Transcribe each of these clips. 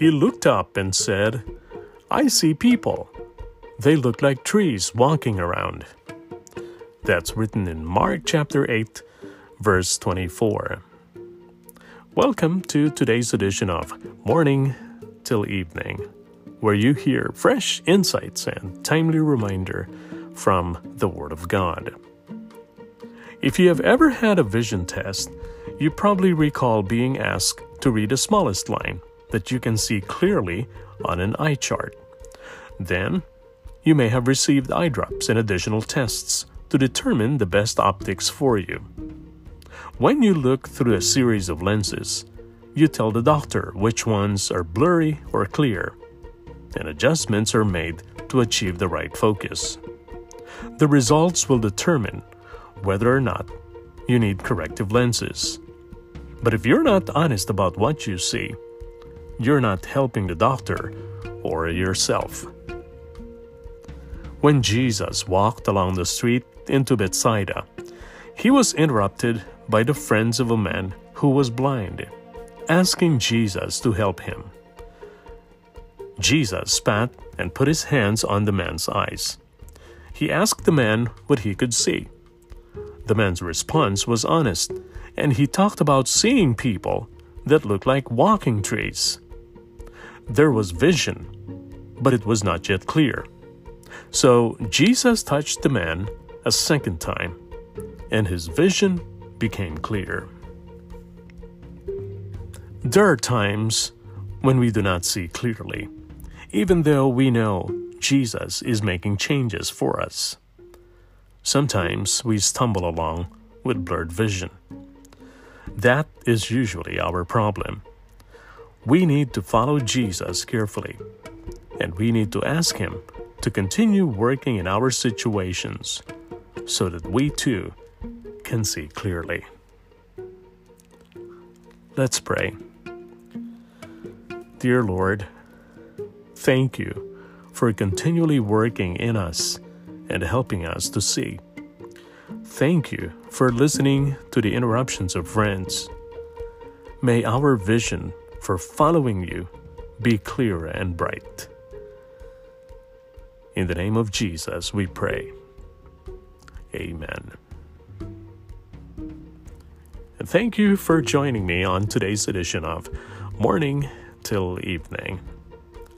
he looked up and said, I see people. They look like trees walking around. That's written in Mark chapter 8, verse 24. Welcome to today's edition of Morning Till Evening, where you hear fresh insights and timely reminder from the Word of God. If you have ever had a vision test, you probably recall being asked to read the smallest line that you can see clearly on an eye chart. Then, you may have received eye drops and additional tests to determine the best optics for you. When you look through a series of lenses, you tell the doctor which ones are blurry or clear, and adjustments are made to achieve the right focus. The results will determine whether or not you need corrective lenses. But if you're not honest about what you see, you're not helping the doctor or yourself. When Jesus walked along the street into Bethsaida, he was interrupted by the friends of a man who was blind, asking Jesus to help him. Jesus spat and put his hands on the man's eyes. He asked the man what he could see. The man's response was honest, and he talked about seeing people that looked like walking trees. There was vision, but it was not yet clear. So Jesus touched the man a second time, and his vision became clear. There are times when we do not see clearly, even though we know Jesus is making changes for us. Sometimes we stumble along with blurred vision. That is usually our problem. We need to follow Jesus carefully, and we need to ask Him to continue working in our situations so that we too can see clearly. Let's pray. Dear Lord, thank you for continually working in us and helping us to see. Thank you for listening to the interruptions of friends. May our vision for following you be clear and bright. In the name of Jesus, we pray. Amen. And thank you for joining me on today's edition of Morning Till Evening.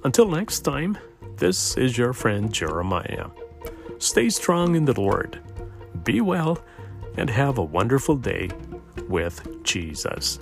Until next time, this is your friend Jeremiah. Stay strong in the Lord, be well, and have a wonderful day with Jesus.